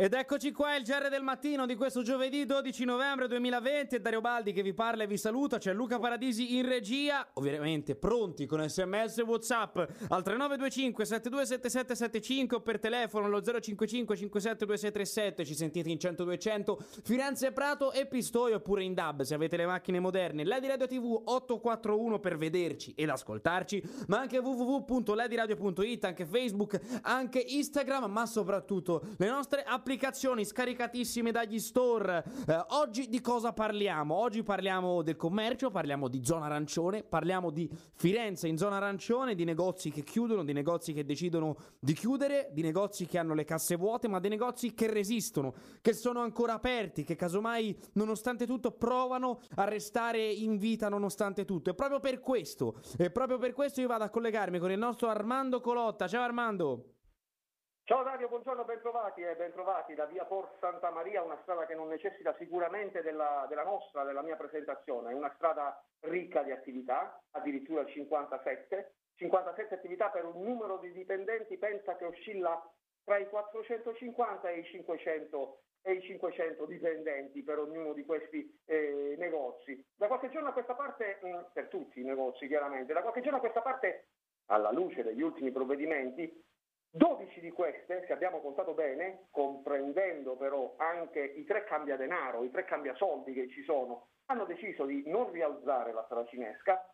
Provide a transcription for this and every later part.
Ed eccoci qua, il GR del mattino di questo giovedì 12 novembre 2020. È Dario Baldi che vi parla e vi saluta. C'è Luca Paradisi in regia. Ovviamente pronti con sms e whatsapp al 3925 727775 o per telefono allo 055 572637. Ci sentite in 10200 Firenze Prato e Pistoia oppure in DAB se avete le macchine moderne. Ledi Radio TV 841 per vederci ed ascoltarci, ma anche www.lediradio.it, anche Facebook, anche Instagram, ma soprattutto le nostre applicazioni applicazioni scaricatissime dagli store. Eh, oggi di cosa parliamo? Oggi parliamo del commercio, parliamo di zona arancione, parliamo di Firenze in zona arancione, di negozi che chiudono, di negozi che decidono di chiudere, di negozi che hanno le casse vuote, ma dei negozi che resistono, che sono ancora aperti, che casomai nonostante tutto provano a restare in vita nonostante tutto. E proprio per questo, e proprio per questo io vado a collegarmi con il nostro Armando Colotta. Ciao Armando! Ciao Dario, buongiorno, bentrovati e bentrovati da via Por Santa Maria, una strada che non necessita sicuramente della, della, nostra, della mia presentazione, è una strada ricca di attività, addirittura 57, 57 attività per un numero di dipendenti, pensa che oscilla tra i 450 e i 500, e i 500 dipendenti per ognuno di questi eh, negozi. Da qualche giorno a questa parte, mm, per tutti i negozi chiaramente, da qualche giorno a questa parte, alla luce degli ultimi provvedimenti, 12 di queste, se abbiamo contato bene, comprendendo però anche i tre cambia denaro, i tre cambia soldi che ci sono, hanno deciso di non rialzare la saracinesca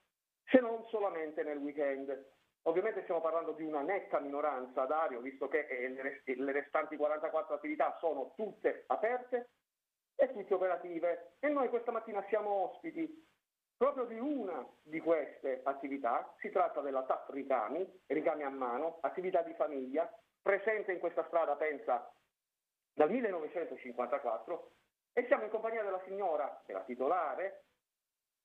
se non solamente nel weekend. Ovviamente stiamo parlando di una netta minoranza, Dario, visto che eh, le restanti 44 attività sono tutte aperte e tutte operative. E noi questa mattina siamo ospiti Proprio di una di queste attività, si tratta della TAP Ricami, Ricami a mano, attività di famiglia, presente in questa strada, pensa, dal 1954, e siamo in compagnia della signora, della titolare,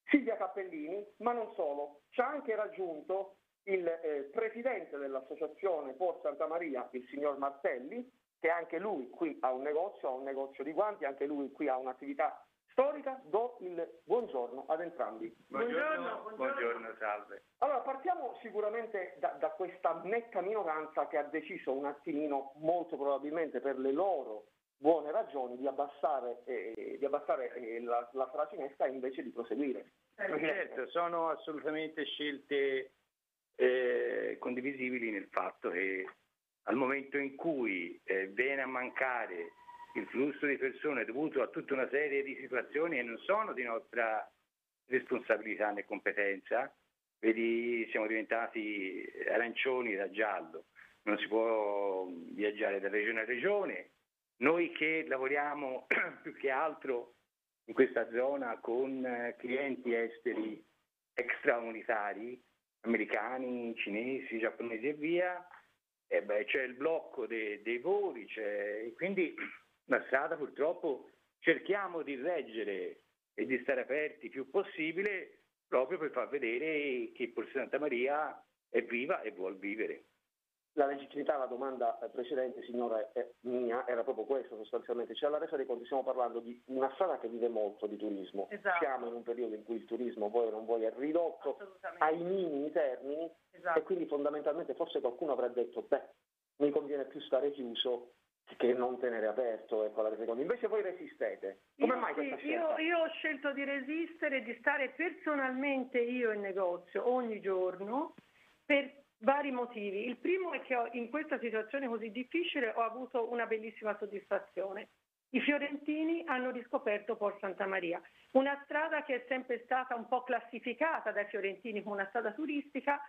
Silvia Cappellini, ma non solo, ci ha anche raggiunto il eh, presidente dell'associazione Por Santa Maria, il signor Martelli, che anche lui qui ha un negozio, ha un negozio di guanti, anche lui qui ha un'attività storica, do il buongiorno ad entrambi. Buongiorno, buongiorno, buongiorno salve. Allora, partiamo sicuramente da, da, questa netta minoranza che ha deciso un attimino, molto probabilmente per le loro buone ragioni, di abbassare, eh, di abbassare eh, la, la fracinesca invece di proseguire. Eh, certo, sono assolutamente scelte eh, condivisibili nel fatto che al momento in cui eh, viene a mancare il flusso di persone dovuto a tutta una serie di situazioni che non sono di nostra responsabilità né competenza. Vedi, siamo diventati arancioni da giallo, non si può viaggiare da regione a regione. Noi che lavoriamo più che altro in questa zona con clienti esteri extracomunitari, americani, cinesi, giapponesi e via, eh beh, c'è il blocco dei, dei voli, quindi la strada purtroppo cerchiamo di reggere e di stare aperti il più possibile proprio per far vedere che Porto Santa Maria è viva e vuol vivere. La legittimità alla domanda precedente, signora eh, mia, era proprio questo sostanzialmente. Cioè alla resa dei conti stiamo parlando di una strada che vive molto di turismo. Esatto. Siamo in un periodo in cui il turismo, vuoi o non vuoi, è ridotto ai minimi termini esatto. e quindi fondamentalmente forse qualcuno avrà detto, beh, mi conviene più stare chiuso che non tenere aperto ecco, la seconda. Invece voi resistete. Come io, mai questa sì, io, io, ho scelto di resistere, di stare personalmente io in negozio ogni giorno per vari motivi. Il primo è che ho, in questa situazione così difficile ho avuto una bellissima soddisfazione. I fiorentini hanno riscoperto Por Santa Maria, una strada che è sempre stata un po' classificata dai fiorentini come una strada turistica,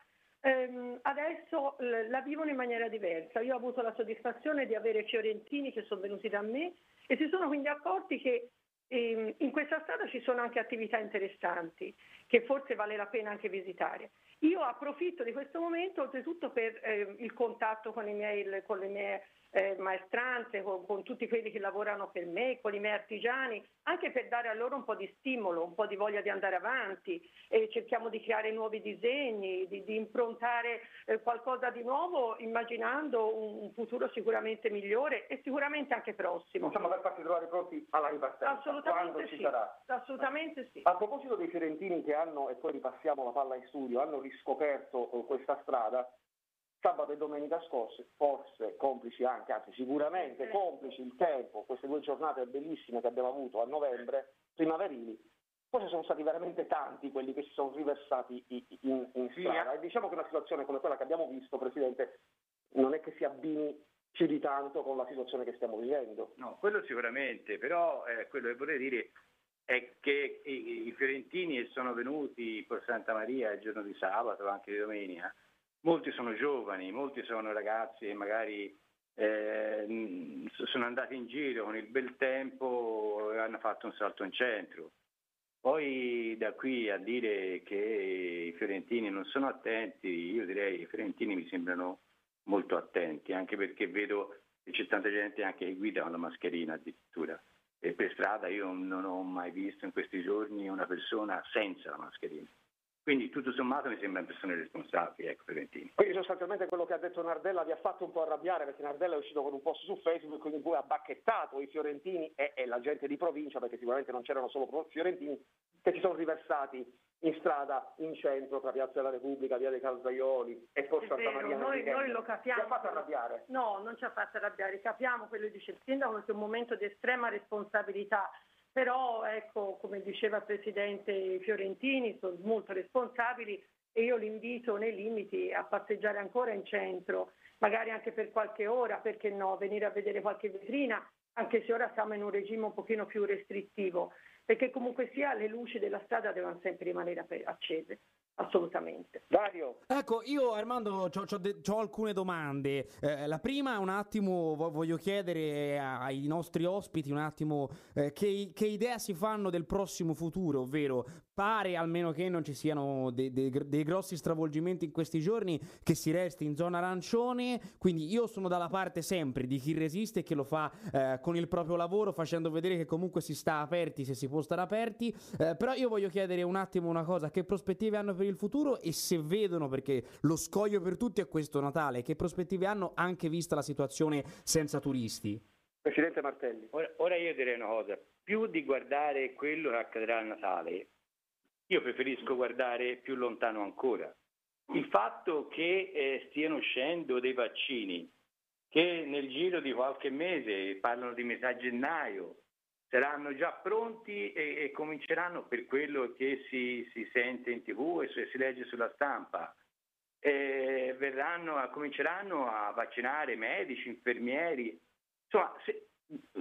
ehm, adesso la vivono in maniera diversa. Io ho avuto la soddisfazione di avere fiorentini che sono venuti da me e si sono quindi accorti che ehm, in questa strada ci sono anche attività interessanti che forse vale la pena anche visitare. Io approfitto di questo momento oltretutto per eh, il contatto con, miei, con le mie eh, maestranze, con, con, tutti quelli che lavorano per me, con i miei artigiani, anche per dare a loro un po' di stimolo, un po' di voglia di andare avanti e cerchiamo di creare nuovi disegni, di, di improntare eh, qualcosa di nuovo immaginando un, un, futuro sicuramente migliore e sicuramente anche prossimo. Insomma, per farci trovare pronti alla ripartenza, Assolutamente quando sì. ci sarà. Assolutamente sì. A proposito dei fiorentini che hanno, e poi ripassiamo la palla in studio, hanno riscoperto eh, questa strada, sabato e domenica scorse, forse complici anche, anzi sicuramente complici il tempo, queste due giornate bellissime che abbiamo avuto a novembre, primaverili, forse sono stati veramente tanti quelli che si sono riversati in, in strada. E diciamo che una situazione come quella che abbiamo visto, Presidente, non è che si abbini più di tanto con la situazione che stiamo vivendo. No, quello sicuramente, però eh, quello che vorrei dire è che i, i fiorentini sono venuti per Santa Maria il giorno di sabato, anche di domenica, molti sono giovani, molti sono ragazzi e magari eh, sono andati in giro con il bel tempo e hanno fatto un salto in centro. Poi da qui a dire che i fiorentini non sono attenti, io direi che i fiorentini mi sembrano molto attenti, anche perché vedo che c'è tanta gente anche che guida con la mascherina addirittura. E per strada io non ho mai visto in questi giorni una persona senza la mascherina. Quindi tutto sommato mi sembrano persone responsabili, ecco, Fiorentini. Quindi sostanzialmente quello che ha detto Nardella vi ha fatto un po' arrabbiare perché Nardella è uscito con un post su Facebook in cui ha bacchettato i fiorentini e, e la gente di provincia, perché sicuramente non c'erano solo fiorentini, che si sono riversati in strada, in centro, tra Piazza della Repubblica, Via dei Calzaioli e poi Santa vero, Maria. Noi, noi lo capiamo. Ci ha fatto arrabbiare? No, non ci ha fatto arrabbiare, capiamo quello che dice il sindaco perché è un momento di estrema responsabilità però ecco, come diceva il Presidente Fiorentini, sono molto responsabili e io li invito nei limiti a passeggiare ancora in centro, magari anche per qualche ora, perché no, venire a vedere qualche vetrina, anche se ora siamo in un regime un pochino più restrittivo, perché comunque sia le luci della strada devono sempre rimanere accese assolutamente. Dario. Ecco, io Armando ho alcune domande. Eh, la prima, un attimo, voglio chiedere ai nostri ospiti un attimo eh, che, che, idea si fanno del prossimo futuro, ovvero pare almeno che non ci siano dei, dei, dei, grossi stravolgimenti in questi giorni, che si resti in zona arancione, quindi io sono dalla parte sempre di chi resiste e che lo fa eh, con il proprio lavoro, facendo vedere che comunque si sta aperti se si può stare aperti, eh, però io voglio chiedere un attimo una cosa, che prospettive hanno per il futuro? E se vedono, perché lo scoglio per tutti è questo Natale, che prospettive hanno anche vista la situazione senza turisti? Presidente Martelli. Ora, ora io direi una cosa, più di guardare quello che accadrà a Natale, io preferisco guardare più lontano ancora. Il fatto che eh, stiano uscendo dei vaccini che nel giro di qualche mese, parlano di metà gennaio, saranno già pronti e, e cominceranno per quello che si, si, sente in tv e si legge sulla stampa. E verranno, cominceranno a vaccinare medici, infermieri. Insomma, se,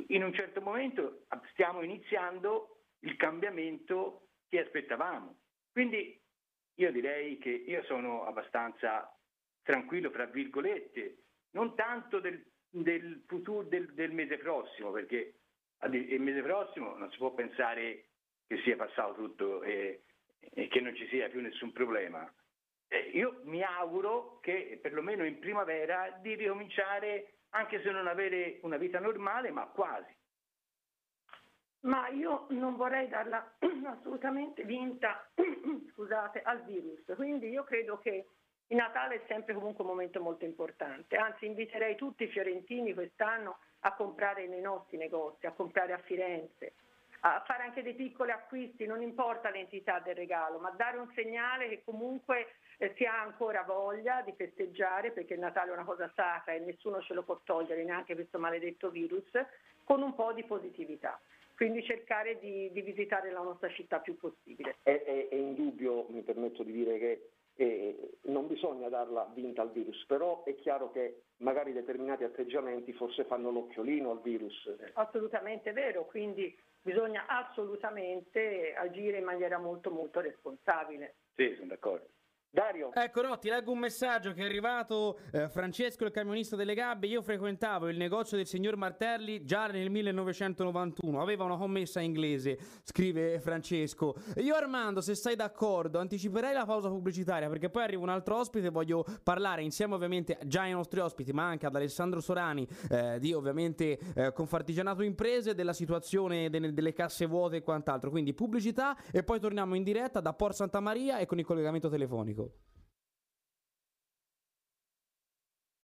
in un certo momento stiamo iniziando il cambiamento che aspettavamo. Quindi io direi che io sono abbastanza tranquillo, fra virgolette, non tanto del, del futuro del, del, mese prossimo, perché il mese prossimo non si può pensare che sia passato tutto e, e che non ci sia più nessun problema. Eh, io mi auguro che perlomeno in primavera di ricominciare, anche se non avere una vita normale, ma quasi. Ma io non vorrei darla assolutamente vinta scusate, al virus, quindi io credo che il Natale è sempre comunque un momento molto importante, anzi inviterei tutti i fiorentini quest'anno a comprare nei nostri negozi, a comprare a Firenze, a fare anche dei piccoli acquisti, non importa l'entità del regalo, ma dare un segnale che comunque eh, si ha ancora voglia di festeggiare, perché il Natale è una cosa sacra e nessuno ce lo può togliere, neanche questo maledetto virus, con un po' di positività quindi cercare di, di, visitare la nostra città più possibile. È, è, è indubbio, mi permetto di dire che eh, non bisogna darla vinta al virus, però è chiaro che magari determinati atteggiamenti forse fanno l'occhiolino al virus. Assolutamente vero, quindi bisogna assolutamente agire in maniera molto molto responsabile. Sì, sono d'accordo. Dario. Ecco, no, ti leggo un messaggio che è arrivato. Eh, Francesco, il camionista delle gabbie. Io frequentavo il negozio del signor Martelli già nel 1991. Aveva una commessa inglese, scrive Francesco. Io, Armando, se sei d'accordo, anticiperei la pausa pubblicitaria perché poi arriva un altro ospite. Voglio parlare insieme, ovviamente, già ai nostri ospiti, ma anche ad Alessandro Sorani eh, di ovviamente eh, Confartigianato Imprese, della situazione de- delle casse vuote e quant'altro. Quindi pubblicità e poi torniamo in diretta da Port Santa Maria e con il collegamento telefonico. difficult.